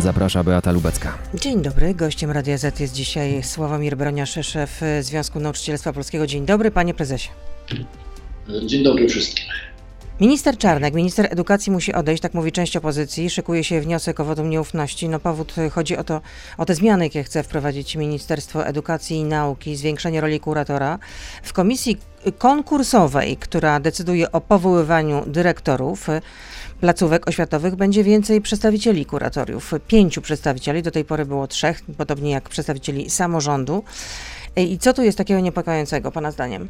Zaprasza Beata Lubecka. Dzień dobry. Gościem Radia Z jest dzisiaj Sławomir Broniarz, szef Związku Nauczycielstwa Polskiego. Dzień dobry, panie prezesie. Dzień dobry wszystkim. Minister Czarnek, minister edukacji musi odejść, tak mówi część opozycji. Szykuje się wniosek o wotum nieufności. No powód chodzi o to, o te zmiany, jakie chce wprowadzić Ministerstwo Edukacji i Nauki, zwiększenie roli kuratora. W komisji konkursowej, która decyduje o powoływaniu dyrektorów placówek oświatowych, będzie więcej przedstawicieli kuratoriów. Pięciu przedstawicieli, do tej pory było trzech, podobnie jak przedstawicieli samorządu. I co tu jest takiego niepokojącego, Pana zdaniem?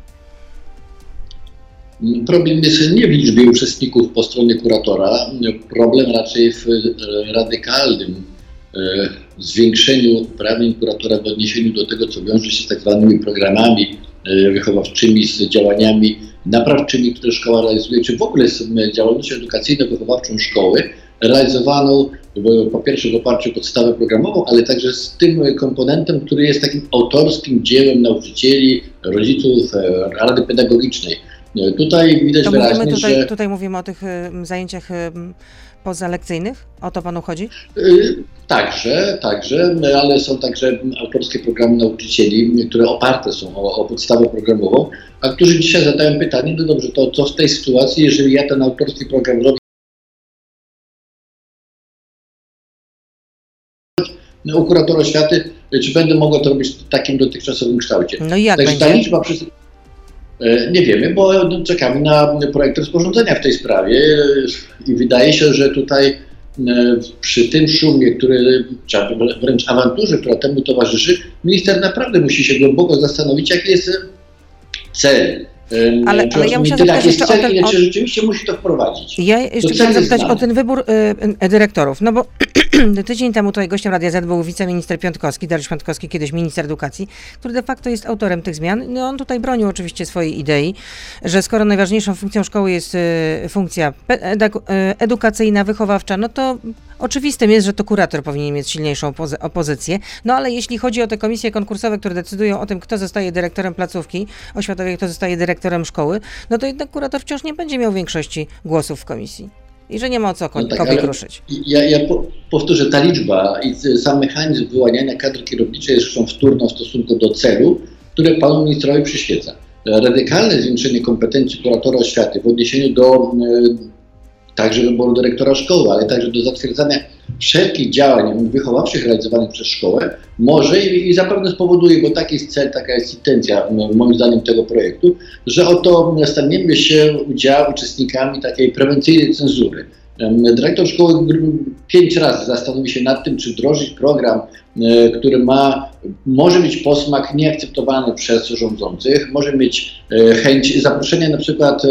Problem jest nie w liczbie uczestników po stronie kuratora, problem raczej w radykalnym e, zwiększeniu uprawnień kuratora w odniesieniu do tego, co wiąże się z tak zwanymi programami e, wychowawczymi, z działaniami naprawczymi, które szkoła realizuje, czy w ogóle z działalnością edukacyjno-wychowawczą szkoły, realizowaną po pierwsze w oparciu o podstawę programową, ale także z tym komponentem, który jest takim autorskim dziełem nauczycieli, rodziców, e, Rady Pedagogicznej Tutaj widać to wyraźnie, mówimy tutaj, że... Tutaj mówimy o tych zajęciach pozalekcyjnych? O to panu chodzi? Y, także, także, ale są także autorskie programy nauczycieli, które oparte są o, o podstawę programową, a którzy dzisiaj zadają pytanie, no dobrze, to co w tej sytuacji, jeżeli ja ten autorski program robię u kuratora oświaty, czy będę mogła to robić w takim dotychczasowym kształcie. No i jak Także będzie? ta liczba przez, nie wiemy, bo czekamy na projekt rozporządzenia w tej sprawie. I wydaje się, że tutaj e, przy tym szumie, który, wręcz awanturze, która temu towarzyszy, minister naprawdę musi się głęboko zastanowić, jaki jest cel. Ale, ale ja muszę zapytać jeszcze cel, o ten, o... rzeczywiście musi to wprowadzić. Ja jeszcze chciałam zapytać o ten wybór y, y, dyrektorów, no bo tydzień temu tutaj gościem Radia Z był wiceminister Piątkowski, Dariusz Piątkowski, kiedyś minister edukacji, który de facto jest autorem tych zmian. No on tutaj bronił oczywiście swojej idei, że skoro najważniejszą funkcją szkoły jest y, funkcja y, edukacyjna, wychowawcza, no to oczywistym jest, że to kurator powinien mieć silniejszą opozy- opozycję. No ale jeśli chodzi o te komisje konkursowe, które decydują o tym, kto zostaje dyrektorem placówki oświatowej, kto zostaje dyrektorem szkoły, no to jednak kurator wciąż nie będzie miał większości głosów w komisji. I że nie ma o co No tak, ruszyć. Ja, ja po, powtórzę, ta liczba i sam mechanizm wyłaniania kadry kierowniczej jest rzeczą wtórną w stosunku do celu, które panu ministrowi przyświeca. Radykalne zwiększenie kompetencji kuratora oświaty w odniesieniu do także wyboru dyrektora szkoły, ale także do zatwierdzania wszelkich działań wychowawczych realizowanych przez szkołę może i, i zapewne spowoduje, bo taki jest cel, taka jest intencja moim zdaniem tego projektu, że oto staniemy się udział, uczestnikami takiej prewencyjnej cenzury. Dyrektor szkoły pięć razy zastanowi się nad tym, czy wdrożyć program, e, który ma, może mieć posmak nieakceptowany przez rządzących, może mieć e, chęć zaproszenia na przykład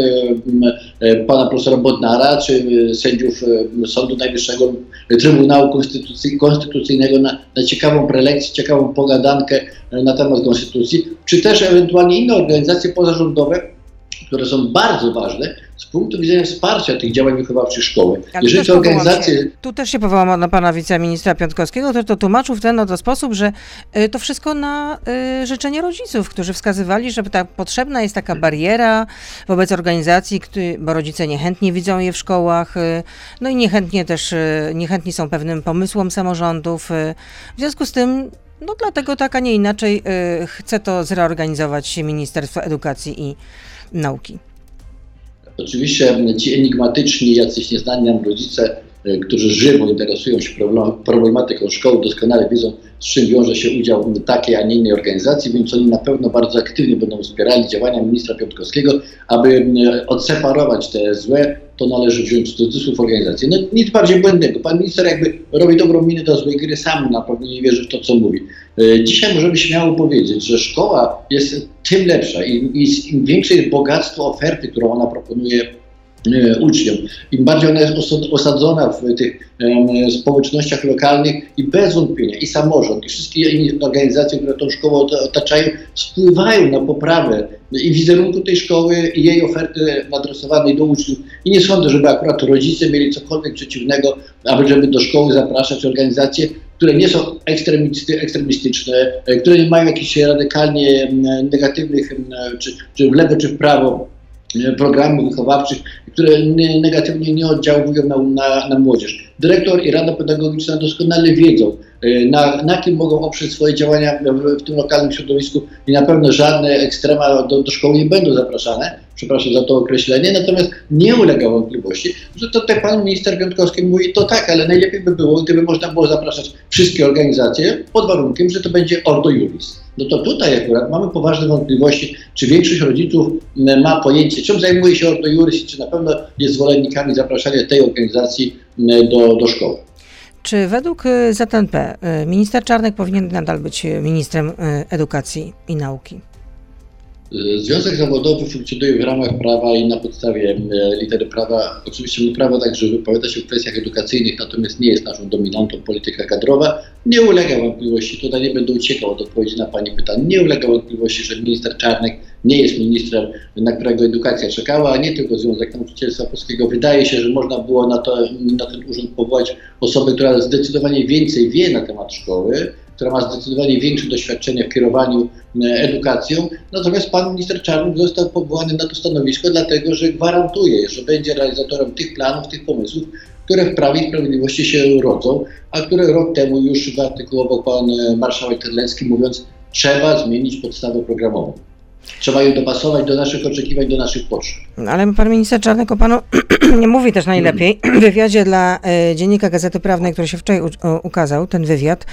e, pana profesora Bodnara, czy sędziów Sądu Najwyższego, Trybunału Konstytucyjnego na, na ciekawą prelekcję, ciekawą pogadankę na temat konstytucji, czy też ewentualnie inne organizacje pozarządowe, które są bardzo ważne z punktu widzenia wsparcia tych działań wychowawczych szkoły. Ale Jeżeli też te powołam organizacje Się, tu też się powołałam na pana wiceministra Piątkowskiego, który to tłumaczył w ten oto sposób, że y, to wszystko na y, życzenie rodziców, którzy wskazywali, że ta, potrzebna jest taka bariera wobec organizacji, bo rodzice niechętnie widzą je w szkołach, y, no i niechętnie też, niechętni są pewnym pomysłom samorządów. W związku z tym no dlatego tak, a nie inaczej y, chce to zreorganizować Ministerstwo Edukacji i Nauki. Oczywiście ci enigmatyczni, jacyś nieznani nam rodzice, e, którzy żywo interesują się problem- problematyką szkoły, doskonale wiedzą, z czym wiąże się udział takiej, a nie innej organizacji, więc oni na pewno bardzo aktywnie będą wspierali działania ministra Piątkowskiego, aby e, odseparować te złe, to należy wziąć w cudzysłów organizacje. No nic bardziej błędnego. Pan minister jakby robi dobrą minę do złej gry, sam na pewno nie wierzy w to, co mówi. E, Dzisiaj możemy śmiało powiedzieć, że szkoła jest tym lepsza i, i im większe jest bogactwo oferty, którą ona proponuje uczniom, im bardziej ona jest osa- osadzona w tych em, społecznościach lokalnych i bez wątpienia i samorząd, i wszystkie inne organizacje, które tą szkołę ota- otaczają, wpływają na poprawę i wizerunku tej szkoły i jej oferty adresowanej do uczniów. I nie sądzę, żeby akurat rodzice mieli cokolwiek przeciwnego, aby żeby do szkoły zapraszać organizacje, które nie są ekstremisty, ekstremistyczne, e, które nie mają jakichś radykalnie em, negatywnych, em, czy, czy w lewo, czy w prawo programów wychowawczych, które negatywnie nie oddziałują na, na, na młodzież. Dyrektor i Rada Pedagogiczna doskonale wiedzą, e, na, na kim mogą oprzeć swoje działania w, w tym lokalnym środowisku i na pewno żadne ekstrema do, do szkoły nie będą zapraszane, przepraszam za to określenie, natomiast nie ulega wątpliwości, że to tutaj pan minister Piątkowski mówi, to tak, ale najlepiej by było, gdyby można było zapraszać wszystkie organizacje pod warunkiem, że to będzie Ordo Juris. No to tutaj akurat mamy poważne wątpliwości, czy większość rodziców ma pojęcie, czym zajmuje się Ordo Juris i czy na pewno jest zwolennikami zapraszania tej organizacji do, do szkoły. Czy według y, ZNP y, minister Czarnek powinien nadal być ministrem y, edukacji i nauki? Związek zawodowy funkcjonuje w ramach prawa i na podstawie litery prawa. Oczywiście my prawo także wypowiada się w kwestiach edukacyjnych, natomiast nie jest naszą dominantą polityka kadrowa. Nie ulega wątpliwości, tutaj nie będę uciekał od odpowiedzi na Pani pytanie, nie ulega wątpliwości, że minister Czarnek nie jest ministrem, na którego edukacja czekała, a nie tylko Związek Nauczycielstwa Polskiego. Wydaje się, że można było na, to, na ten urząd powołać osobę, która zdecydowanie więcej wie na temat szkoły, która ma zdecydowanie większe doświadczenie w kierowaniu e, edukacją. Natomiast pan minister Czarnek został powołany na to stanowisko, dlatego że gwarantuje, że będzie realizatorem tych planów, tych pomysłów, które w Prawie i Sprawiedliwości się rodzą, a które rok temu już wyartykułował pan e, marszałek Terlecki, mówiąc, trzeba zmienić podstawę programową. Trzeba je dopasować do naszych oczekiwań, do naszych potrzeb. Ale pan minister Czarnek o panu nie mówi też najlepiej. W wywiadzie dla e, Dziennika Gazety Prawnej, który się wczoraj u, o, ukazał, ten wywiad,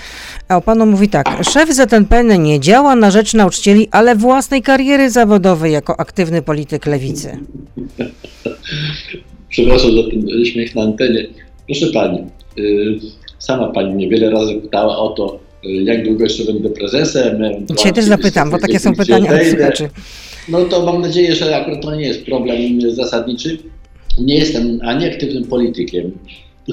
a o panu mówi tak. Szef ZNP nie działa na rzecz nauczycieli, ale własnej kariery zawodowej jako aktywny polityk lewicy. Przepraszam za ten śmiech na antenie. Proszę pani, y, sama pani mnie wiele razy pytała o to, jak długo jeszcze będę prezesem. Dzisiaj też zapytam, bo takie są pytania od słuchaczy. No to mam nadzieję, że akurat to nie jest problem zasadniczy. Nie jestem ani aktywnym politykiem,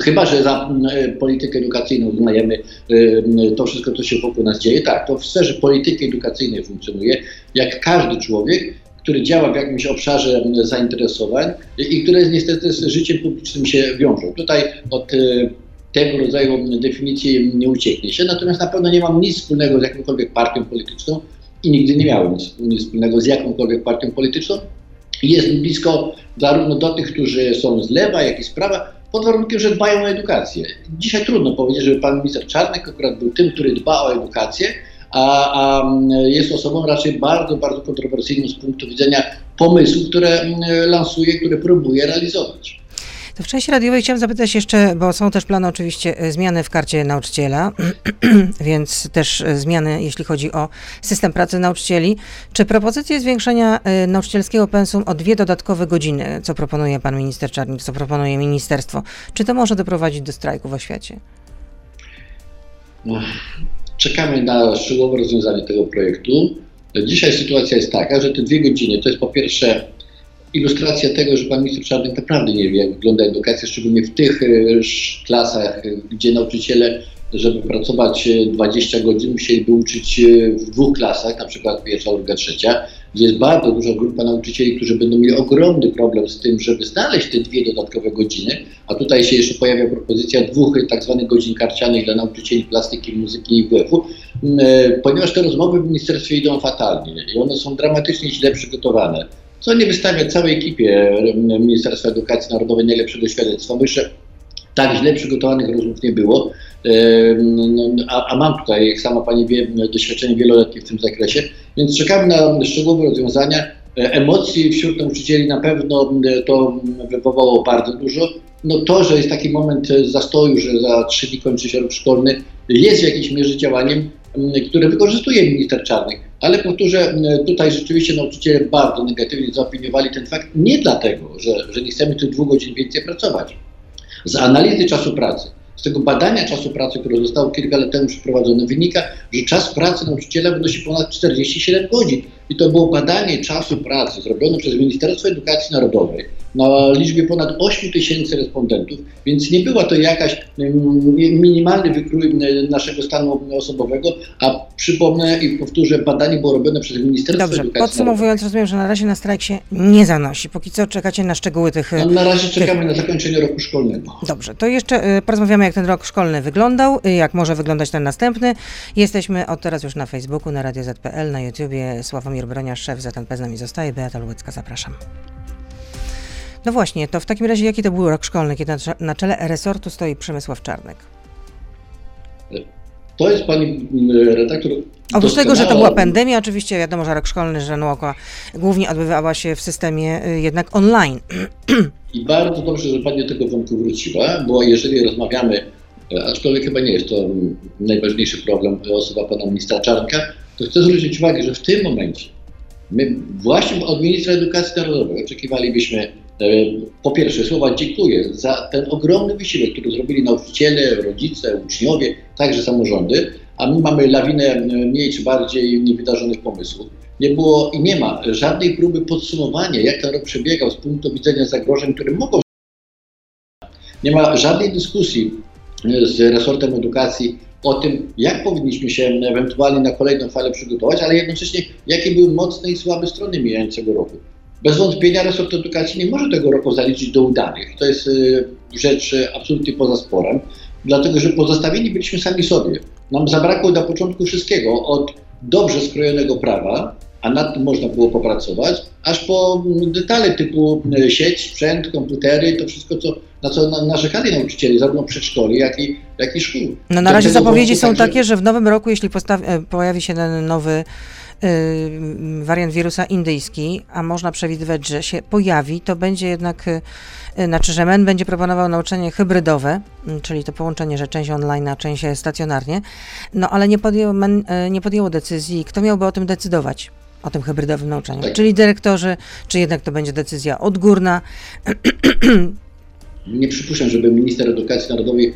Chyba, że za e, politykę edukacyjną uznajemy e, to wszystko, co się wokół nas dzieje. Tak, to w sferze polityki edukacyjnej funkcjonuje jak każdy człowiek, który działa w jakimś obszarze zainteresowań i które niestety z życiem publicznym się wiążą. Tutaj od e, tego rodzaju definicji nie ucieknie się, natomiast na pewno nie mam nic wspólnego z jakąkolwiek partią polityczną i nigdy nie miałem nic wspólnego z jakąkolwiek partią polityczną. Jest blisko zarówno do tych, którzy są z lewa, jak i z prawa, pod warunkiem, że dbają o edukację. Dzisiaj trudno powiedzieć, żeby pan minister Czarnek akurat był tym, który dba o edukację, a, a jest osobą raczej bardzo, bardzo kontrowersyjną z punktu widzenia pomysłów, które lansuje, które próbuje realizować. To w części radiowej chciałam zapytać jeszcze, bo są też plany oczywiście e, zmiany w karcie nauczyciela, więc też e, zmiany, jeśli chodzi o system pracy nauczycieli. Czy propozycje zwiększenia e, nauczycielskiego pensum o dwie dodatkowe godziny, co proponuje pan minister Czarnik, co proponuje ministerstwo, czy to może doprowadzić do strajku w oświacie? Czekamy na szczegółowe rozwiązanie tego projektu. Dzisiaj sytuacja jest taka, że te dwie godziny to jest po pierwsze ilustracja tego, że pan minister Czarnek naprawdę nie wie, jak wygląda edukacja, szczególnie w tych e, klasach, e, gdzie nauczyciele, żeby pracować 20 e, godzin, musieliby uczyć w dwóch klasach, na przykład pierwsza, druga, trzecia, gdzie jest bardzo duża grupa nauczycieli, którzy będą mieli ogromny problem z tym, żeby znaleźć te dwie dodatkowe godziny, a tutaj się jeszcze pojawia propozycja dwóch tak zwanych godzin karcianych dla nauczycieli plastyki, muzyki i WF-u, ponieważ te rozmowy w ministerstwie idą fatalnie i one są dramatycznie źle przygotowane co nie wystawia całej ekipie Ministerstwa Edukacji Narodowej najlepszego świadectwa. Myślę, tak źle przygotowanych rozmów nie było, no, a, a, mam tutaj, jak sama Pani wie, doświadczenie wieloletnie w tym zakresie, więc czekamy na szczegółowe rozwiązania. E, emocji wśród nauczycieli na pewno to wywołało bardzo dużo. No to, że jest taki moment zastoju, że za trzy dni kończy się rok szkolny, jest w jakiejś mierze działaniem, które wykorzystuje minister Czarnek. Ale powtórzę, tutaj rzeczywiście nauczyciele bardzo negatywnie zaopiniowali ten fakt, nie dlatego, że, że nie chcemy tych dwóch godzin więcej pracować. Z analizy czasu pracy, z tego badania czasu pracy, które zostało kilka lat temu przeprowadzone, wynika, że czas pracy nauczyciela wynosi ponad 47 godzin. I to było badanie czasu pracy zrobione przez Ministerstwo Edukacji Narodowej na liczbie ponad 8 tysięcy respondentów, więc nie była to jakaś mm, minimalny wykrój mm, naszego stanu osobowego, a przypomnę i powtórzę, badanie było robione przez Ministerstwo Dobrze, Edukacji podsumowując, rozumiem, że na razie na strajk się nie zanosi. Póki co czekacie na szczegóły tych... No, na razie czekamy tych... na zakończenie roku szkolnego. Dobrze, to jeszcze y, porozmawiamy, jak ten rok szkolny wyglądał, y, jak może wyglądać ten następny. Jesteśmy od teraz już na Facebooku, na Radio ZPL, na YouTubie. Sławomir Broniarz, szef ZNP z nami zostaje. Beata Lubecka, zapraszam. No właśnie, to w takim razie jaki to był rok szkolny, kiedy na, czele resortu stoi Przemysław Czarnek? To jest pani redaktor. Oprócz tego, że to była pandemia, oczywiście wiadomo, że rok szkolny Żenuoka głównie odbywała się w systemie y, jednak online. I bardzo dobrze, że pani do tego wątku wróciła, bo jeżeli rozmawiamy, e, aczkolwiek chyba nie jest to najważniejszy problem osoba pana ministra Czarnka, to chcę zwrócić uwagę, że w tym momencie my właśnie od ministra edukacji narodowej oczekiwalibyśmy po pierwsze słowa dziękuję za ten ogromny wysiłek, który zrobili nauczyciele, rodzice, uczniowie, także samorządy, a my mamy lawinę e, mniej czy bardziej niewydarzonych pomysłów. Nie było i nie ma żadnej próby podsumowania, jak ten rok przebiegał z punktu widzenia zagrożeń, które mogą nie ma żadnej dyskusji e, z resortem edukacji o tym, jak powinniśmy się ewentualnie na kolejną falę przygotować, ale jednocześnie jakie były mocne i słabe strony mijającego roku. Bez wątpienia resort edukacji nie może tego roku zaliczyć do udanych. To jest e, rzecz absolutnie poza sporem, dlatego że pozostawieni byliśmy sami sobie. Nam zabrakło na początku wszystkiego, od dobrze skrojonego prawa, a nad tym można było popracować, aż po detale typu e, sieć, sprzęt, komputery, to wszystko, co, na co narzekali nauczyciele, zarówno przedszkoli, jak i, jak i szkół. No na razie zapowiedzi są takie, że w nowym roku, jeśli e, pojawi się ten nowy y, wariant wirusa indyjski, a można przewidywać, że się pojawi, to będzie jednak, y, znaczy, że MEN będzie proponował nauczanie hybrydowe, y, czyli to połączenie, że część online, a część stacjonarnie, no ale nie podjęło, MEN nie podjęło decyzji, kto miałby o tym decydować o tym hybrydowym nauczaniu. Tak. Czyli dyrektorzy, czy jednak to będzie decyzja odgórna? Nie przypuszczam, żeby minister edukacji narodowej,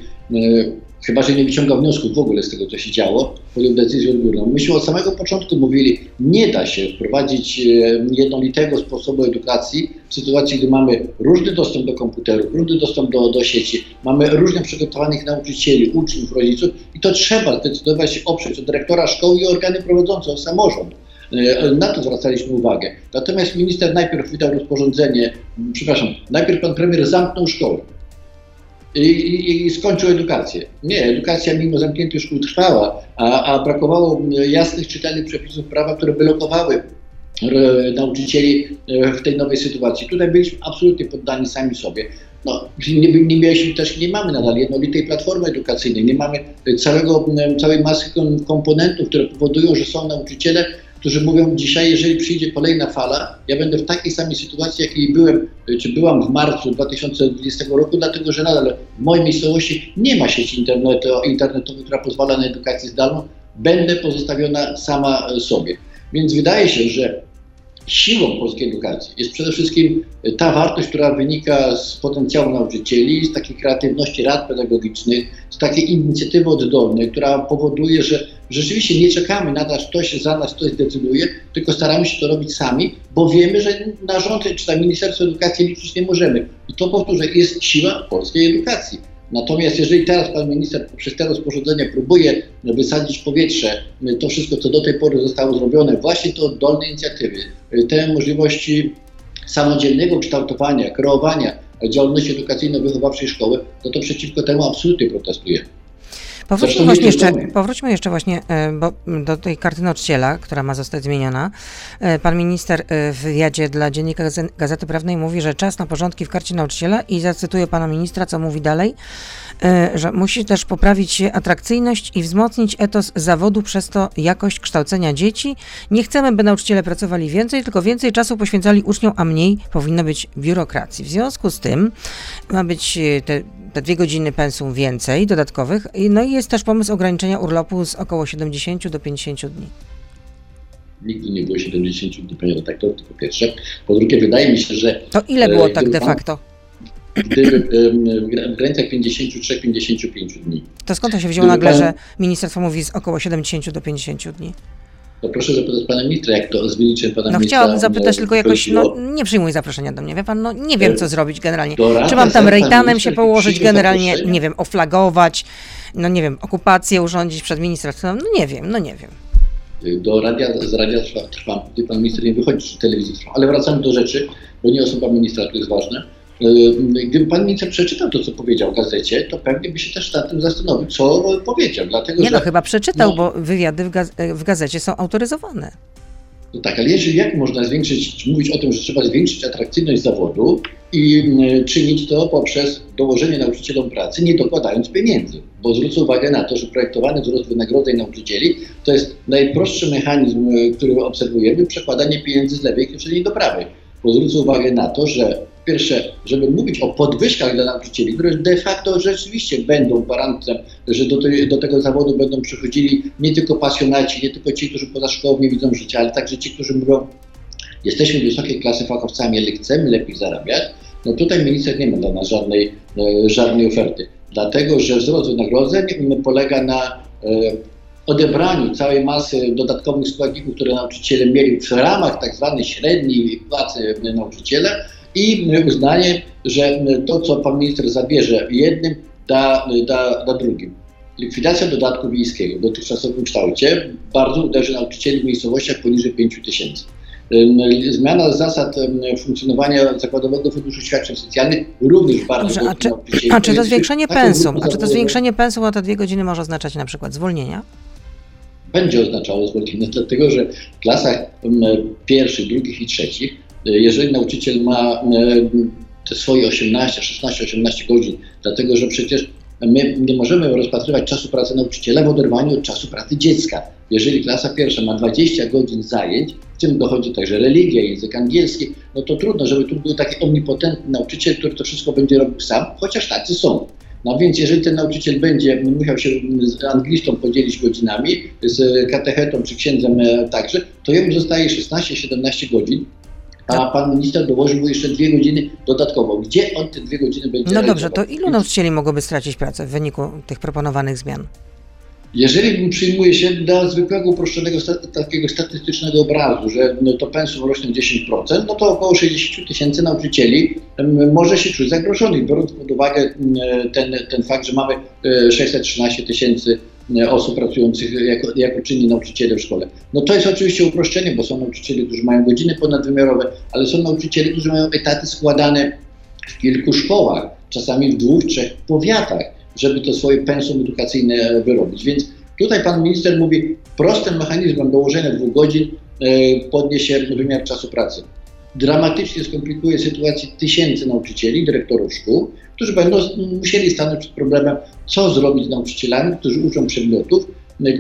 chyba że nie wyciąga wniosków w ogóle z tego, co się działo, podjął decyzję odgórną. Myśmy od samego początku mówili, nie da się wprowadzić e, jednolitego sposobu edukacji w sytuacji, gdy mamy różny dostęp do komputerów, różny dostęp do, do sieci, mamy różnie przygotowanych nauczycieli, uczniów, rodziców i to trzeba zdecydować się oprzeć od dyrektora szkoły i organy prowadzące, od samorządu. E, na to zwracaliśmy uwagę. Natomiast minister najpierw wydał rozporządzenie, przepraszam, najpierw pan premier zamknął szkoły. I, i, skończył edukację. Nie, edukacja mimo zamkniętych szkół trwała, a, a brakowało jasnych, czytelnych przepisów prawa, które blokowały nauczycieli e, w tej nowej sytuacji. Tutaj byliśmy absolutnie poddani sami sobie. No, nie, nie mieliśmy też, nie mamy nadal jednolitej platformy edukacyjnej, nie mamy całego, całej masy komponentów, które powodują, że są nauczyciele, którzy mówią dzisiaj, jeżeli przyjdzie kolejna fala, ja będę w takiej samej sytuacji, jakiej byłem, czy byłam w marcu 2020 roku, dlatego że nadal w mojej miejscowości nie ma sieci internetowej, która pozwala na edukację zdalną, będę pozostawiona sama sobie. Więc wydaje się, że siłą polskiej edukacji jest przede wszystkim ta wartość, która wynika z potencjału nauczycieli, z takiej kreatywności rad pedagogicznych, z takiej inicjatywy oddolnej, która powoduje, że rzeczywiście nie czekamy na aż ktoś za nas coś decyduje, tylko staramy się to robić sami, bo wiemy, że na rząd czy na Ministerstwo Edukacji liczyć nie możemy. I to powtórzę, jest siła polskiej edukacji. Natomiast jeżeli teraz pan minister przez te rozporządzenia próbuje wysadzić powietrze to wszystko, co do tej pory zostało zrobione, właśnie te oddolne inicjatywy, te możliwości samodzielnego kształtowania, kreowania działalności edukacyjno-wychowawczej szkoły, to to przeciwko temu absolutnie protestujemy. Powróćmy właśnie, jeszcze, powróćmy jeszcze właśnie e, bo, do tej karty nauczyciela, która ma zostać zmieniona. E, pan minister e, w wywiadzie dla Dziennika Gazety Prawnej mówi, że czas na porządki w karcie nauczyciela i zacytuję pana ministra, co mówi dalej, że musi też poprawić się atrakcyjność i wzmocnić etos zawodu, przez to jakość kształcenia dzieci. Nie chcemy, by nauczyciele pracowali więcej, tylko więcej czasu poświęcali uczniom, a mniej powinno być biurokracji. W związku z tym ma być te te dwie godziny pensum więcej dodatkowych. No i jest też pomysł ograniczenia urlopu z około 70 do 50 dni. Nigdy nie było 70 dni, panie redaktor, to po pierwsze. Po drugie, wydaje mi się, że... To ile było e, tak de facto? Gdyby w granicach 53-55 dni. To skąd to się wzięło nagle, pan... że ministerstwo mówi z około 70 do 50 dni? To proszę zapytać pana ministra, jak to z wyliczeń pana no, ministra. No chciałabym zapytać tylko jakoś, no nie przyjmuj zaproszenia do mnie, wie pan, no nie wiem co zrobić generalnie. Czy mam tam rejtanem się położyć generalnie, nie wiem, oflagować, no nie wiem, okupację urządzić przed ministrem, no nie wiem, no nie wiem. Do radia, z radia trwa, trwa gdy pan minister nie wychodzi, czy telewizji trwa. Ale wracamy do rzeczy, bo nie osoba ministra tu jest ważne. E, gdyby pan minister przeczytał to, co powiedział w gazecie, to pewnie by się też nad tym zastanowił, co powiedział. Dlatego, nie że, no, chyba przeczytał, no, bo wywiady w, gaz w gazecie są autoryzowane. No tak, ale jeżeli jak można zwiększyć, mówić o tym, że trzeba zwiększyć atrakcyjność zawodu i y, czynić to poprzez dołożenie nauczycielom pracy, nie dokładając pieniędzy? Bo zwrócę uwagę na to, że projektowany wzrost wynagrodzeń nauczycieli to jest najprostszy mechanizm, y, który obserwujemy, przekładanie pieniędzy z lewej kieszeni do prawej. Bo zwrócę uwagę na to, że pierwsze, żeby mówić o podwyżkach dla nauczycieli, które de facto rzeczywiście będą gwarantem, że do, tej, do, tego zawodu będą przychodzili nie tylko pasjonaci, nie tylko ci, którzy poza szkołą nie widzą życia, ale także ci, którzy mówią, jesteśmy wysokiej klasy fachowcami, ale chcemy lepiej zarabiać, no tutaj minister nie ma dla nas żadnej, e, żadnej oferty. Dlatego, że wzrost wynagrodzeń polega na e, odebraniu całej masy dodatkowych składników, które nauczyciele mieli w ramach tak zwanej średniej płacy nauczyciela, i uznanie, że to, co pan minister zabierze jednym, da, da, da drugim. Likwidacja dodatku wiejskiego w dotychczasowym kształcie bardzo uderzy nauczycieli w miejscowościach poniżej 5 tysięcy. Zmiana zasad funkcjonowania Zakładowego Funduszu Świadczeń Socjalnych również bardzo Dobrze, a czy, a czy to zwiększenie pensum, a czy to zwiększenie pensum o te dwie godziny może oznaczać na przykład zwolnienia? Będzie oznaczało zwolnienie, dlatego że w klasach pierwszych, drugich i trzecich jeżeli nauczyciel ma e, te swoje 18, 16, 18 godzin, dlatego że przecież my nie możemy rozpatrywać czasu pracy nauczyciela w oderwaniu od czasu pracy dziecka. Jeżeli klasa pierwsza ma 20 godzin zajęć, w tym dochodzi także religia, język angielski, no to trudno, żeby tu był taki omnipotentny nauczyciel, który to wszystko będzie robił sam, chociaż tacy są. No więc jeżeli ten nauczyciel będzie musiał się z anglistą podzielić godzinami, z katechetą czy księdzem e, także, to jemu zostaje 16-17 godzin, a pan minister dołożył mu jeszcze dwie godziny dodatkowo. Gdzie on te dwie godziny będzie No dobrze, to ilu nauczycieli mogłoby stracić pracę w wyniku tych proponowanych zmian? Jeżeli przyjmuje się dla zwykłego uproszczonego takiego statystycznego obrazu, że no to pensum rośnie 10%, no to około 60 tysięcy nauczycieli może się czuć zagrożonych, biorąc pod uwagę ten, ten fakt, że mamy 613 e, tysięcy E, osób pracujących jako, jako czynni nauczyciele w szkole. No to jest oczywiście uproszczenie, bo są nauczyciele, którzy mają godziny ponadwymiarowe, ale są nauczyciele, którzy mają etaty składane w kilku szkołach, czasami w dwóch, trzech powiatach, żeby to swoje pensum edukacyjne wyrobić. Więc tutaj pan minister mówi, prostym mechanizmem dołożenia dwóch godzin e, podniesie wymiar czasu pracy. Dramatycznie skomplikuje sytuację tysięcy nauczycieli, dyrektorów szkół, którzy będą musieli stanąć przed problemem, co zrobić z nauczycielami, którzy uczą przedmiotów,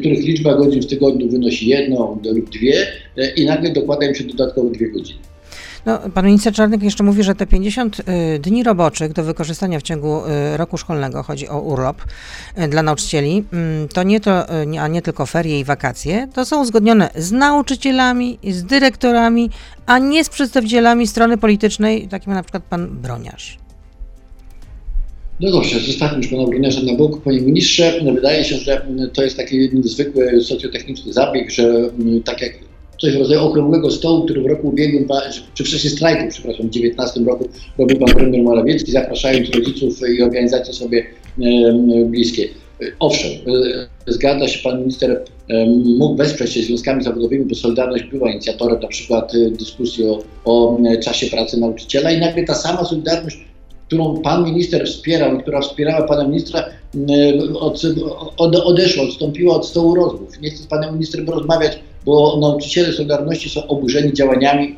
których liczba godzin w tygodniu wynosi jedną lub dwie e, i nagle dokłada im się dodatkowo dwie godziny. No, pan minister Czarnek jeszcze mówi, że te 50 y, dni roboczych do wykorzystania w ciągu y, roku szkolnego, chodzi o urlop y, dla nauczycieli, mm, to nie to, a nie tylko ferie i wakacje, to są uzgodnione z nauczycielami, z dyrektorami, a nie z przedstawicielami strony politycznej, takim na przykład pan Broniarz. No dobrze, zostawmy już pana Bruniarza na boku. Panie ministrze, wydaje się, że to jest taki zwykły socjotechniczny zabieg, że tak jak coś w rodzaju okrągłego stołu, który w roku ubiegłym, czy wcześniej strajku, przepraszam, w 2019 roku robił pan premier Morawiecki, zapraszając rodziców i organizacje sobie bliskie. Owszem, e, zgadza się, pan minister mógł wesprzeć się związkami zawodowymi, bo Solidarność była inicjatorem na przykład e, dyskusji o, o czasie pracy nauczyciela i nagle ta sama Solidarność którą pan minister wspierał i która wspierała pana ministra, od, od, odeszła, odstąpiła od stołu rozmów. Nie chcę z panem ministrem rozmawiać, bo nauczyciele Solidarności są oburzeni działaniami,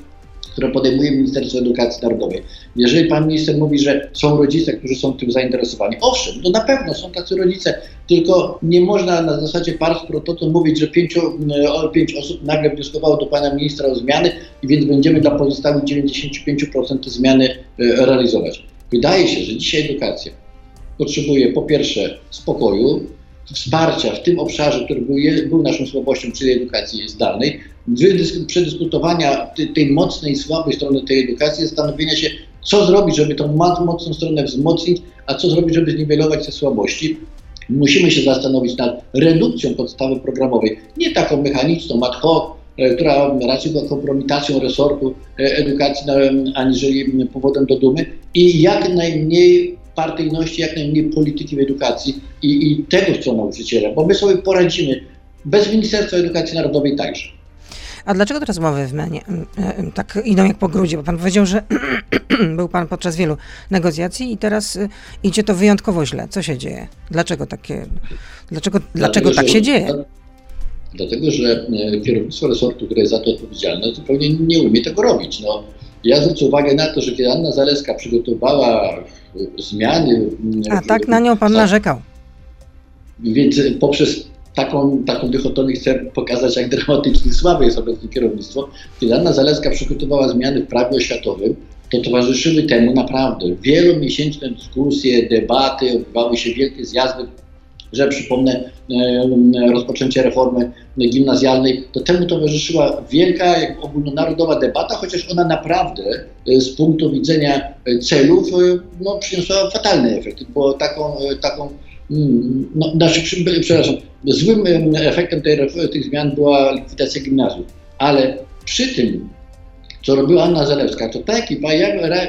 które podejmuje Ministerstwo Edukacji Narodowej. Jeżeli pan minister mówi, że są rodzice, którzy są tym zainteresowani, owszem, to na pewno są tacy rodzice, tylko nie można na zasadzie pars pro toto mówić, że pięciu, pięć osób nagle wnioskowało do pana ministra o zmiany więc będziemy dla pozostałych 95% te zmiany e, realizować. Wydaje się, że dzisiaj edukacja potrzebuje po pierwsze spokoju, wsparcia w tym obszarze, który był, był naszą słabością, czyli edukacji zdalnej, przedyskutowania tej mocnej słabej strony tej edukacji, zastanowienia się, co zrobić, żeby tą mocną stronę wzmocnić, a co zrobić, żeby zniwelować te słabości. Musimy się zastanowić nad redukcją podstawy programowej, nie taką mechaniczną, ad hoc, E, która raczej była kompromitacją resortu e, edukacji, aniżeli powodem do dumy i jak najmniej partyjności, jak najmniej polityki w edukacji i, i tego chcą nauczyciele, bo my sobie poradzimy bez Ministerstwa Edukacji Narodowej także. A dlaczego te rozmowy w MENie tak idą jak po grudzie? Bo pan powiedział, że był pan podczas wielu negocjacji i teraz y, idzie to wyjątkowo źle. Co się dzieje? Dlaczego takie, dlaczego, dlaczego tak się dzieje? Dlatego, że e, kierownictwo resortu, które jest za to odpowiedzialne, zupełnie nie umie tego robić. No, ja zwrócę uwagę na to, że kiedy Anna Zaleska przygotowała zmiany. A tak na nią pan narzekał. Więc poprzez taką, taką dychotomię chcę pokazać, jak dramatycznie słabe jest obecnie kierownictwo. Kiedy Anna Zaleska przygotowała zmiany w prawie oświatowym, to towarzyszyły temu naprawdę wielomiesięczne dyskusje, debaty, odbywały się wielkie zjazdy, że przypomnę e, rozpoczęcie reformy gimnazjalnej, to temu towarzyszyła wielka, ogólnonarodowa debata, chociaż ona naprawdę e, z punktu widzenia celów e, no, przyniosła fatalny efekt, bo taką, taką mm, no, znaczy, przepraszam, złym efektem tej, tych zmian była likwidacja gimnazjów, ale przy tym co robiła Anna Zalewska, to ta ekipa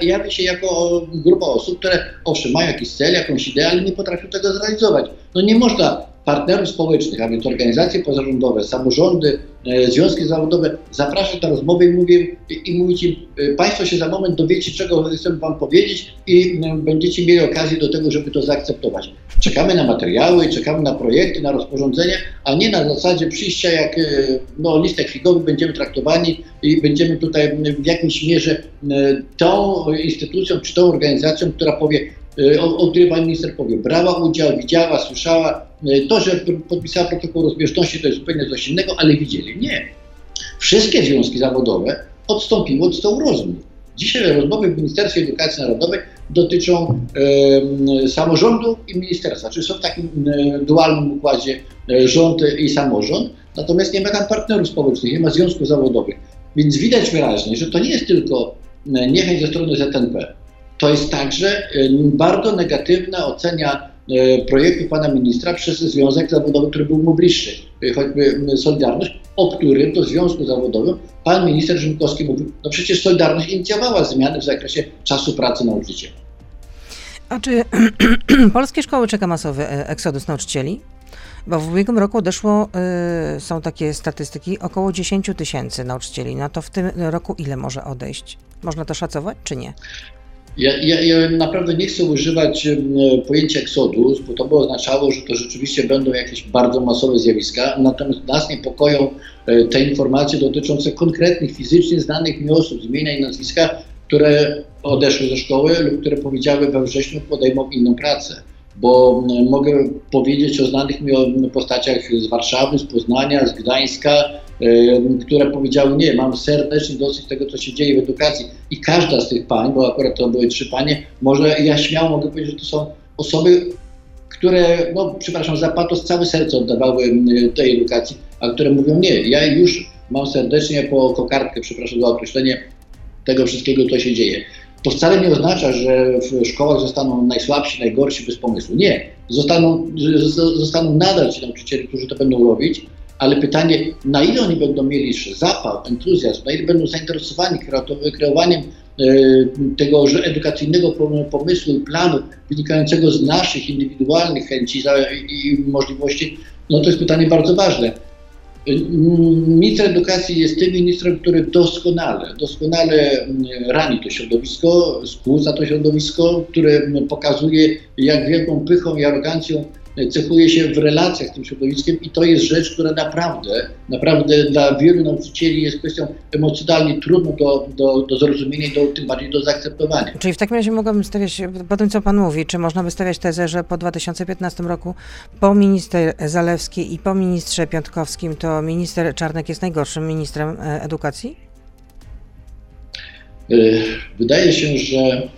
jawi się jako grupa osób, które owszem mają jakiś cel, jakąś ideę, ale nie potrafią tego zrealizować. No nie można partnerów społecznych, a więc organizacje pozarządowe, samorządy, e, związki zawodowe zapraszać na rozmowę i, mówię, i, mówić im, e, Państwo się za moment dowiecie, czego chcę Wam powiedzieć i e, będziecie mieli okazję do tego, żeby to zaakceptować. Czekamy na materiały, czekamy na projekty, na rozporządzenia, a nie na zasadzie przyjścia jak no, listek figowy będziemy traktowani i będziemy tutaj w jakimś mierze tą instytucją czy tą organizacją, która powie E, o, o której pan minister powie. Brała udział, widziała, słyszała. E, to, że podpisała protokół rozbieżności, to jest zupełnie coś innego, ale widzieli. Nie. Wszystkie związki zawodowe odstąpiły od stołu rozmów. Dzisiaj rozmowy w Ministerstwie Edukacji Narodowej dotyczą e, samorządu i ministerstwa, czyli są w takim e, dualnym układzie e, rząd i samorząd, natomiast nie ma tam partnerów społecznych, nie ma związków zawodowych. Więc widać wyraźnie, że to nie jest tylko niechęć ze strony ZNP, to jest także y, bardzo negatywna ocenia y, projektu pana ministra przez Związek Zawodowy, który był mu bliższy, y, choćby Solidarność, o którym to Związku Zawodowym pan minister Rzymkowski mówił, no przecież Solidarność inicjowała zmiany w zakresie czasu pracy nauczyciela. A czy polskie szkoły czeka masowy e, eksodus nauczycieli? Bo w ubiegłym roku odeszło, są takie statystyki, około 10 tysięcy nauczycieli. No to w tym roku ile może odejść? Można to szacować, czy nie? Ja, ja, ja, naprawdę nie chcę używać pojęcia eksodus, bo to by oznaczało, że to rzeczywiście będą jakieś bardzo masowe zjawiska, natomiast nas niepokoją e, te informacje dotyczące konkretnych, fizycznie znanych mi osób z imienia i nazwiska, które odeszły ze szkoły lub które powiedziały we wrześniu podejmą inną pracę. Bo mogę powiedzieć o znanych mi postaciach z Warszawy, z Poznania, z Gdańska, które powiedziały, nie, mam serdecznie dosyć tego, co się dzieje w edukacji. I każda z tych pań, bo akurat to były trzy panie, może ja śmiało mogę powiedzieć, że to są osoby, które, no przepraszam, za patos całe serce oddawały tej edukacji, a które mówią, nie, ja już mam serdecznie po kokardkę, przepraszam za określenie, tego wszystkiego, co się dzieje. To wcale nie oznacza, że w szkołach zostaną najsłabsi, najgorsi bez pomysłu. Nie. Zostaną, zostaną nadal ci nauczyciele, którzy to będą robić, ale pytanie, na ile oni będą mieli zapał, entuzjazm, na ile będą zainteresowani kreowaniem e, tego edukacyjnego pomysłu i planu wynikającego z naszych indywidualnych chęci i możliwości, no to jest pytanie bardzo ważne. Minister edukacji jest tym ministrem, który doskonale, doskonale rani to środowisko, skłóca to środowisko, które pokazuje, jak wielką pychą i arogancją cechuje się w relacjach z tym środowiskiem i to jest rzecz, która naprawdę, naprawdę dla wielu nauczycieli jest kwestią emocjonalnie trudną do, do, do zrozumienia i do, tym bardziej do zaakceptowania. Czyli w takim razie mogłabym stawiać, po tym co Pan mówi, czy można by stawiać tezę, że po 2015 roku, po minister Zalewskiej i po ministrze Piątkowskim, to minister Czarnek jest najgorszym ministrem e, edukacji? E, wydaje się, że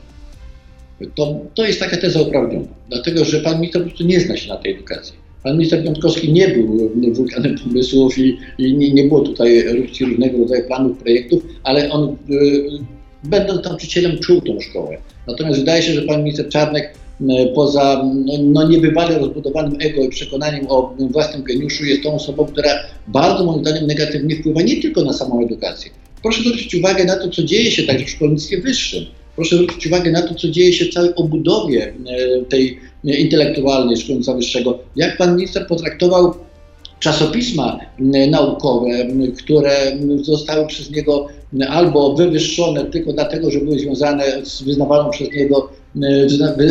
to, to jest taka teza uprawniona, dlatego że pan minister po prostu nie zna się na tej edukacji. Pan minister Piątkowski nie był wulkanem pomysłów i, i nie, nie, było tutaj różnego rodzaju planów, projektów, ale on, y, będąc nauczycielem, czuł tą szkołę. Natomiast wydaje się, że pan minister Czarnek y, poza no, no niebywale rozbudowanym ego i przekonaniem o własnym geniuszu jest tą osobą, która bardzo moim zdaniem negatywnie wpływa nie tylko na samą edukację. Proszę zwrócić uwagę na to, co dzieje się także w szkolnictwie wyższym. Proszę zwrócić uwagę na to, co dzieje się w całej obudowie e, tej intelektualnej szkolnictwa wyższego. Jak pan minister potraktował czasopisma naukowe, które zostały przez niego albo wywyższone tylko dlatego, że były związane z wyznawaną przez niego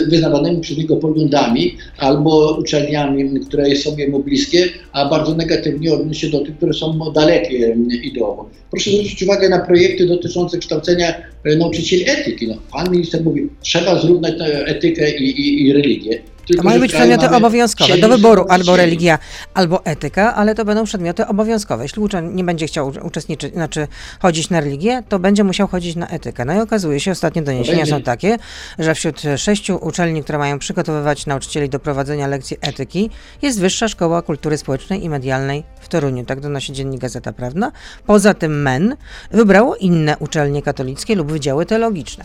wyznawanymi przez niego poglądami albo uczelniami, które są jemu bliskie, a bardzo negatywnie odnieść się do tych, które są dalekie ideowo. Proszę zwrócić uwagę na projekty dotyczące kształcenia nauczycieli etyki. No, pan minister mówi, trzeba zrównać etykę i, i, i religię. Tylko, to mają być przedmioty obowiązkowe do wyboru albo religia, albo etyka, ale to będą przedmioty obowiązkowe. Jeśli uczeń nie będzie chciał uczestniczyć, znaczy chodzić na religię, to będzie musiał chodzić na etykę. No i okazuje się, ostatnie doniesienia są takie, że wśród sześciu uczelni, które mają przygotowywać nauczycieli do prowadzenia lekcji etyki, jest Wyższa Szkoła Kultury Społecznej i Medialnej w Toruniu. Tak donosi dziennik Gazeta Prawna. Poza tym MEN wybrało inne uczelnie katolickie lub wydziały teologiczne,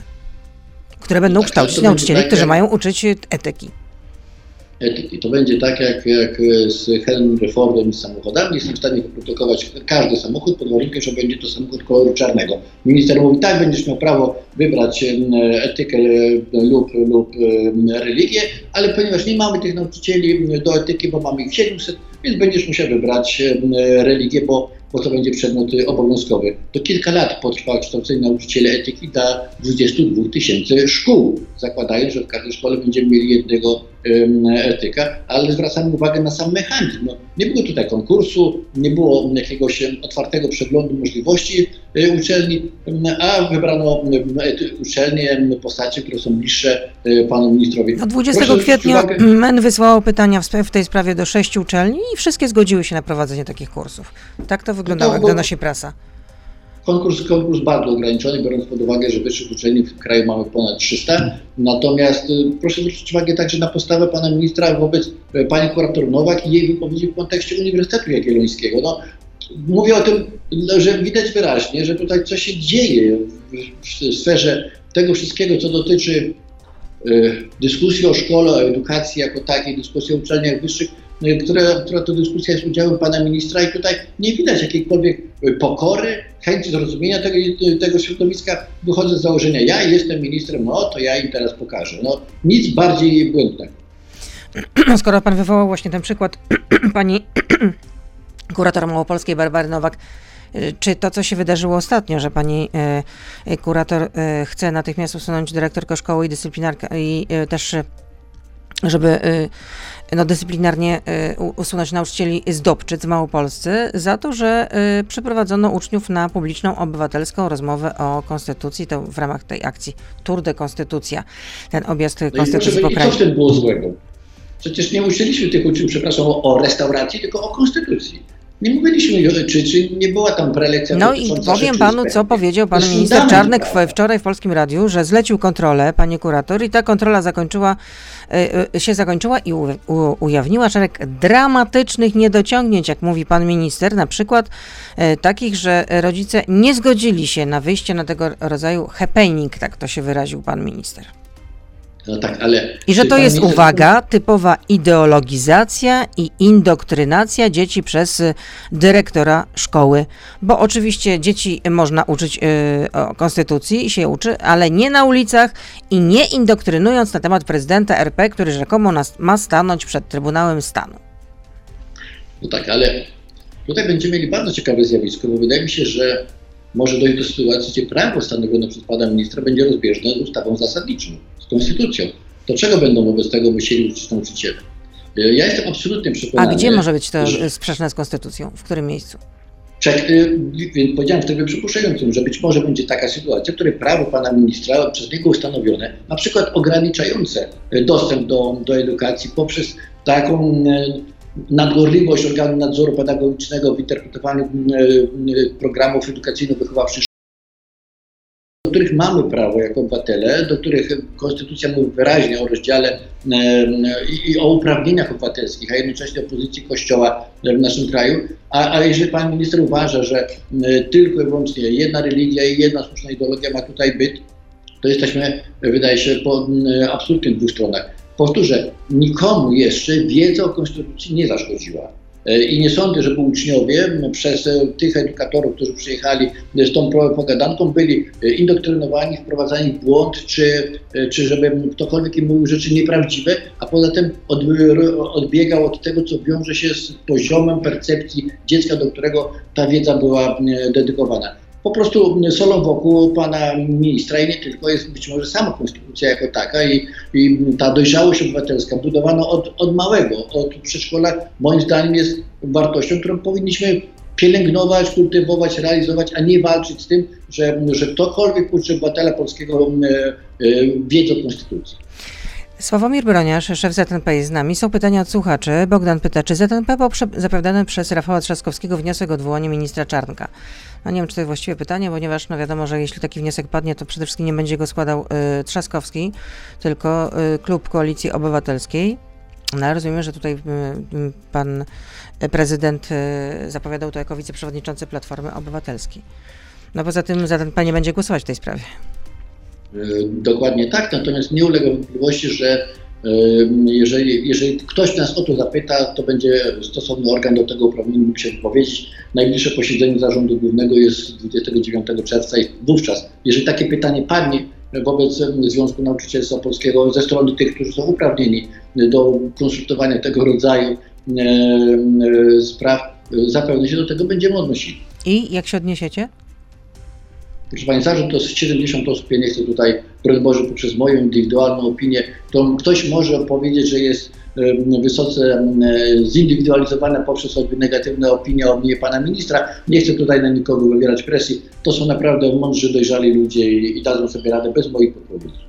które będą tak, kształcić nauczycieli, którzy mają uczyć etyki etyki. To będzie tak jak, jak z Henry Fordem i samochodami. Jestem w stanie wyprodukować każdy samochód pod warunkiem, że będzie to samochód koloru czarnego. Minister mówi, tak, będziesz miał prawo wybrać etykę lub, lub religię, ale ponieważ nie mamy tych nauczycieli do etyki, bo mamy ich 700, więc będziesz musiał wybrać religię, bo bo to będzie przedmiot obowiązkowy. To kilka lat potrwa kształcenie nauczycieli etyki dla 22 tysięcy szkół, zakładając, że w każdej szkole będziemy mieli jednego etyka, ale zwracamy uwagę na sam mechanizm. No, nie było tutaj konkursu, nie było jakiegoś otwartego przeglądu możliwości e, uczelni, a wybrano uczelnie, postacie, które są bliższe e, panu ministrowi. No 20 Proszę kwietnia. MEN wysłało pytania w tej sprawie do sześciu uczelni i wszystkie zgodziły się na prowadzenie takich kursów. Tak to wyglądało, no, jak donosi prasa. Konkurs, konkurs bardzo ograniczony, biorąc pod uwagę, że wyższych uczelni w kraju mamy ponad 300. Natomiast y, proszę zwrócić uwagę także na postawę pana ministra wobec y, pani kurator Nowak i jej wypowiedzi w kontekście Uniwersytetu Jagiellońskiego. No, mówię o tym, że widać wyraźnie, że tutaj coś się dzieje w sferze tego wszystkiego, co dotyczy dyskusji o szkole, o edukacji jako takiej, dyskusji o uczelniach wyższych, która, która to dyskusja jest udziałem pana ministra i tutaj nie widać jakiejkolwiek pokory, chęci zrozumienia tego, tego środowiska. Wychodzę z założenia, ja jestem ministrem, no to ja im teraz pokażę. No, nic bardziej błędnego. Skoro pan wywołał właśnie ten przykład pani kurator małopolskiej Barbary Nowak, czy to, co się wydarzyło ostatnio, że pani y, kurator y, chce natychmiast usunąć dyrektorkę szkoły i dyscyplinarkę i y, też żeby no, dyscyplinarnie usunąć nauczycieli z Dobczyc w Małopolsce za to, że przeprowadzono uczniów na publiczną obywatelską rozmowę o konstytucji, to w ramach tej akcji Tour de Konstytucja, ten objazd no konstytucji po kraju. I co w tym było złego? Przecież nie uczyliśmy tych uczniów, przepraszam, o restauracji, tylko o konstytucji. Nie mówiliśmy, czy, czy nie była tam prelekcja. No i powiem panu, co powiedział pan minister Czarnek wczoraj w Polskim Radiu, że zlecił kontrolę, panie kurator, i ta kontrola zakończyła, y, y, się zakończyła i u, u, ujawniła szereg dramatycznych niedociągnięć, jak mówi pan minister, na przykład y, takich, że rodzice nie zgodzili się na wyjście na tego rodzaju happening, tak to się wyraził pan minister. No tak, ale. I że to jest, uwaga, typowa ideologizacja i indoktrynacja dzieci przez y, dyrektora szkoły. Bo oczywiście dzieci można uczyć yy, o konstytucji i się uczy, ale nie na ulicach i nie indoktrynując na temat prezydenta RP, który rzekomo nas, ma stanąć przed Trybunałem Stanu. No tak, ale tutaj będziemy mieli bardzo ciekawe zjawisko, bo wydaje mi się, że może dojść do sytuacji, gdzie prawo stanowione przez pana ministra będzie rozbieżne z ustawą zasadniczą konstytucją. To czego będą wobec tego musieli uczyć nauczyciele? E, ja jestem absolutnie przekonany. A gdzie może być to że... sprzeczne z konstytucją? W którym miejscu? Czek, y, powiedziałem w trybie przypuszczającym, że być może będzie taka sytuacja, w której prawo pana ministra przez niego ustanowione, na przykład ograniczające y, dostęp do, do edukacji poprzez taką nadgorliwość organu nadzoru pedagogicznego w interpretowaniu programów edukacyjno-wychowawczych do których mamy prawo jako obywatele, do których Konstytucja mówi wyraźnie o rozdziale i, o uprawnieniach obywatelskich, a jednocześnie o pozycji Kościoła w naszym kraju. A, a jeżeli pan minister uważa, że tylko i wyłącznie jedna religia i jedna słuszna ideologia ma tutaj byt, to jesteśmy, wydaje się, po absolutnych dwóch stronach. Powtórzę, nikomu jeszcze wiedza o Konstytucji nie zaszkodziła. E, I nie sądzę, żeby uczniowie przez e, tych edukatorów, którzy przyjechali z tą pogadanką, byli e, indoktrynowani, wprowadzani w błąd, czy, czy żeby ktokolwiek im mówił rzeczy nieprawdziwe, a poza tym od, odbiegał od tego, co wiąże się z poziomem percepcji dziecka, do którego ta wiedza była dedykowana po prostu solą wokół pana ministra i nie tylko jest być może sama konstytucja jako taka i, i ta dojrzałość obywatelska budowana od, od małego, od przedszkola, moim zdaniem jest wartością, którą powinniśmy pielęgnować, kultywować, realizować, a nie walczyć z tym, że, że ktokolwiek uczy obywatela polskiego e, e, wiedzy o konstytucji. Sławomir Broniarz, szef ZNP jest z nami. Są pytania od słuchaczy. Bogdan pyta, czy ZNP poprze zapowiadany przez Rafała Trzaskowskiego wniosek o odwołanie ministra Czarnka? No nie wiem, czy to jest właściwe pytanie, ponieważ no wiadomo, że jeśli taki wniosek padnie, to przede wszystkim nie będzie go składał y, Trzaskowski, tylko y, klub Koalicji Obywatelskiej. No ale rozumiem, że tutaj y, y pan prezydent y, zapowiadał to jako wiceprzewodniczący Platformy Obywatelskiej. No poza tym ZNP nie będzie głosować w tej sprawie. Y, dokładnie tak, natomiast nie ulega wątpliwości, że y, jeżeli, jeżeli ktoś nas o to zapyta, to będzie stosowny organ do tego uprawniony mógł się wypowiedzieć. Najbliższe posiedzenie zarządu głównego jest 29 czerwca i wówczas, jeżeli takie pytanie padnie wobec Związku Nauczycielstwa Polskiego ze strony tych, którzy są uprawnieni do konsultowania tego rodzaju y, spraw, zapewne się do tego będziemy odnosili. I jak się odniesiecie? Proszę zarząd to jest 70 osób, ja nie chcę tutaj, broń Boże, poprzez moją indywidualną opinię, to ktoś może powiedzieć, że jest wysoce zindywidualizowana poprzez choćby negatywne opinie o mnie pana ministra. Nie chcę tutaj na nikogo wywierać presji. To są naprawdę mądrzy, dojrzali ludzie i, i dadzą sobie radę bez moich podpowiedzi.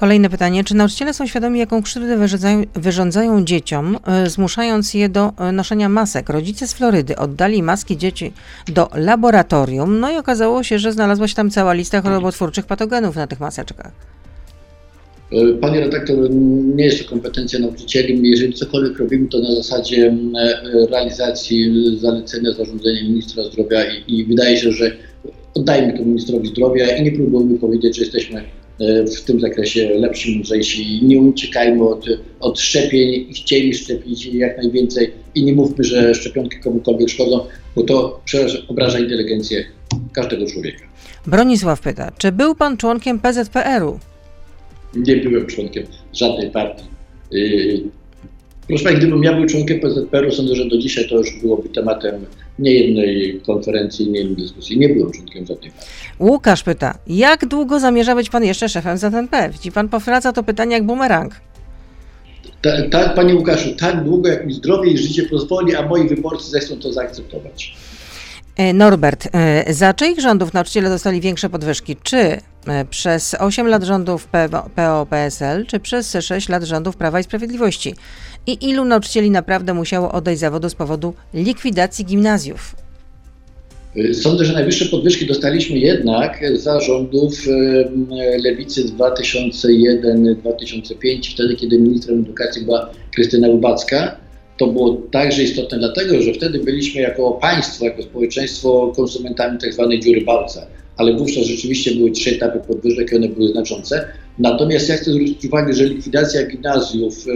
Kolejne pytanie. Czy nauczyciele są świadomi, jaką krzywdę wyrządzają, wyrządzają dzieciom, y, zmuszając je do y, noszenia masek? Rodzice z Florydy oddali maski dzieci do laboratorium, no i okazało się, że znalazła się tam cała lista chorobotwórczych patogenów na tych maseczkach. E, panie redaktor, nie jest to kompetencja nauczycieli. Jeżeli cokolwiek robimy, to na zasadzie realizacji zalecenia zarządzenia ministra zdrowia i, i wydaje się, że oddajmy to ministrowi zdrowia i nie próbujmy powiedzieć, że jesteśmy E, w tym zakresie lepsi, mądrzejsi. Nie uciekajmy od, od szczepień, chcieli szczepić jak najwięcej i nie mówmy, że szczepionki komukolwiek szkodzą, bo to obraża inteligencję każdego człowieka. Bronisław pyta, czy był pan członkiem PZPR-u? Nie byłem członkiem żadnej partii. Y, proszę Państwa, gdybym ja był członkiem PZPR-u, sądzę, że do dzisiaj to już byłoby tematem niejednej konferencji, niejednej dyskusji. Nie byłem członkiem żadnej partii. Łukasz pyta, jak długo zamierza być pan jeszcze szefem ZNP? Widzi pan powraca to pytanie jak bumerang. Tak, ta, panie Łukaszu, tak długo jak mi zdrowie i życie pozwoli, a moi wyborcy zechcą to zaakceptować. E, Norbert, e, za czyich rządów nauczyciele dostali większe podwyżki? Czy przez 8 lat rządów PO-PSL, czy przez 6 lat rządów Prawa i Sprawiedliwości? I ilu nauczycieli naprawdę musiało odejść zawodu z powodu likwidacji gimnazjów? Sądzę, że najwyższe podwyżki dostaliśmy jednak za rządów Lewicy 2001-2005, wtedy kiedy ministrem edukacji była Krystyna Lubacka. To było także istotne dlatego, że wtedy byliśmy jako państwo, jako społeczeństwo konsumentami tzw. Tak dziury bałca ale wówczas rzeczywiście były trzy etapy podwyżek i one były znaczące. Natomiast ja chcę zwrócić uwagę, że likwidacja gimnazjów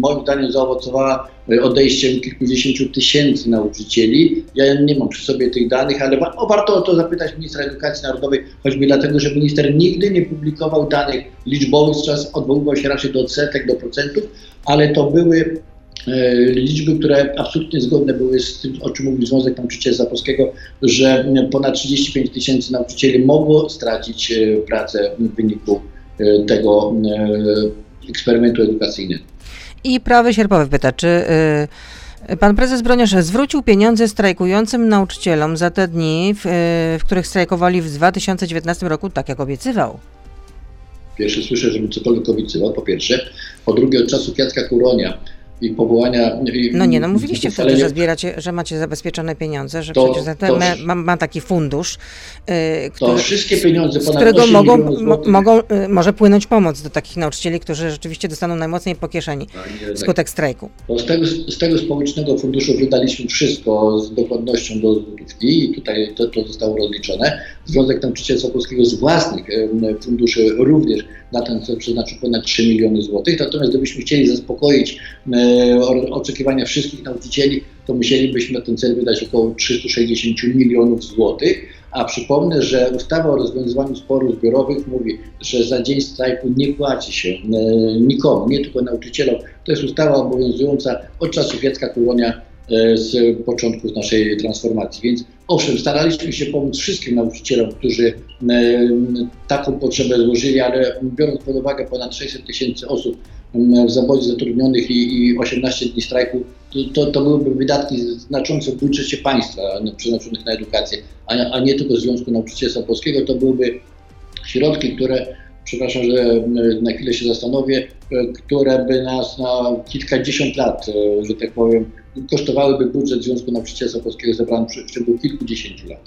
moim zdaniem zaowocowała e, odejściem kilkudziesięciu tysięcy nauczycieli. Ja nie mam przy sobie tych danych, ale warto o to zapytać ministra edukacji narodowej, choćby dlatego, że minister nigdy nie publikował danych liczbowych, czas odwoływał się raczej do odsetek, do procentów, ale to były liczby, które absolutnie zgodne były z tym, o czym mówił Związek Nauczycielstwa Polskiego, że ponad 35 tysięcy nauczycieli mogło stracić e, pracę w wyniku e, tego eksperymentu edukacyjnego. I prawy sierpowy pyta, czy Pan prezes Broniarz zwrócił pieniądze strajkującym nauczycielom za te dni, w, w, których strajkowali w 2019 roku, tak jak obiecywał. Pierwsze słyszę, żebym cokolwiek obiecywał, po pierwsze. Po drugie, od czasu Kwiatka Kuronia i powołania. I, no nie, no mówiliście wtedy, że zbieracie, że macie zabezpieczone pieniądze, że to, przecież to, ma, ma, taki fundusz, yy, który, to wszystkie pieniądze, z którego mogą, mogą yy, może płynąć pomoc do takich nauczycieli, którzy rzeczywiście dostaną najmocniej po kieszeni tak, skutek strajku. z, tego, z tego społecznego funduszu wydaliśmy wszystko z dokładnością do złotówki i tutaj to, to zostało rozliczone. Związek Nauczycielstwa Polskiego z własnych funduszy również na ten cel przeznaczył ponad 3 miliony złotych. Natomiast gdybyśmy chcieli zaspokoić o- oczekiwania wszystkich nauczycieli, to musielibyśmy na ten cel wydać około 360 milionów złotych. A przypomnę, że ustawa o rozwiązywaniu sporów zbiorowych mówi, że za dzień strajku nie płaci się e, nikomu, nie tylko nauczycielom. To jest ustawa obowiązująca od czasów Jacka Kuronia e, z początków naszej transformacji. Więc owszem, staraliśmy się pomóc wszystkim nauczycielom, którzy e, taką potrzebę złożyli, ale biorąc pod uwagę ponad 600 tysięcy osób w zawodzie zatrudnionych i, i 18 dni strajku, to, to, to byłyby wydatki znaczące w budżecie państwa przeznaczonych na edukację, a, a nie tylko Związku Nauczycielstwa Polskiego. To byłyby środki, które, przepraszam, że m, na chwilę się zastanowię, e, które by nas na kilkadziesiąt lat, e, że tak powiem, kosztowałyby budżet Związku Nauczycielstwa Polskiego zebrany w ciągu kilkudziesięciu lat.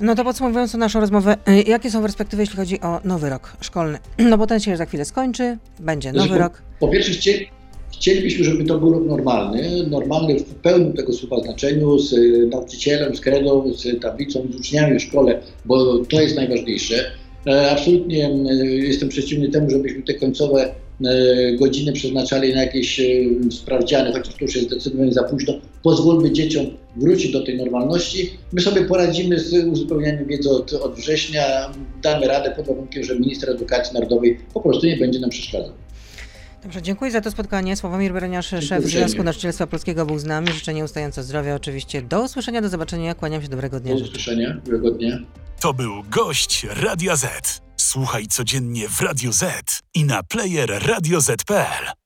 No to podsumowując naszą rozmowę, jakie są perspektywy, jeśli chodzi o nowy rok szkolny? No bo ten się za chwilę skończy, będzie nowy rok. Po pierwsze, chcieli, chcielibyśmy, żeby to był rok normalny, normalny w pełnym tego słowa znaczeniu, z nauczycielem, z kredą, z tablicą, z uczniami w szkole, bo to jest najważniejsze. E, Absolutnie e, jestem przeciwny temu, żebyśmy te końcowe e, godziny przeznaczali na jakieś sprawdziany, chociaż to już jest zdecydowanie za późno. Pozwólmy dzieciom wrócić do tej normalności. My sobie poradzimy z uzupełnianiem wiedzy od, od września. Damy radę pod warunkiem, że minister edukacji narodowej po prostu nie będzie nam przeszkadzał. Dobrze, dziękuję za to spotkanie. Sławomir Bereniasz, szef. Związku Nauczycielstwa Polskiego był z nami. Życzę nieustająco zdrowia oczywiście. Do usłyszenia, do zobaczenia. Kłaniam się, dobrego dnia. Do usłyszenia, miłego dnia. To był gość Radia Z. Słuchaj codziennie w Radio Z i na player radioz.pl.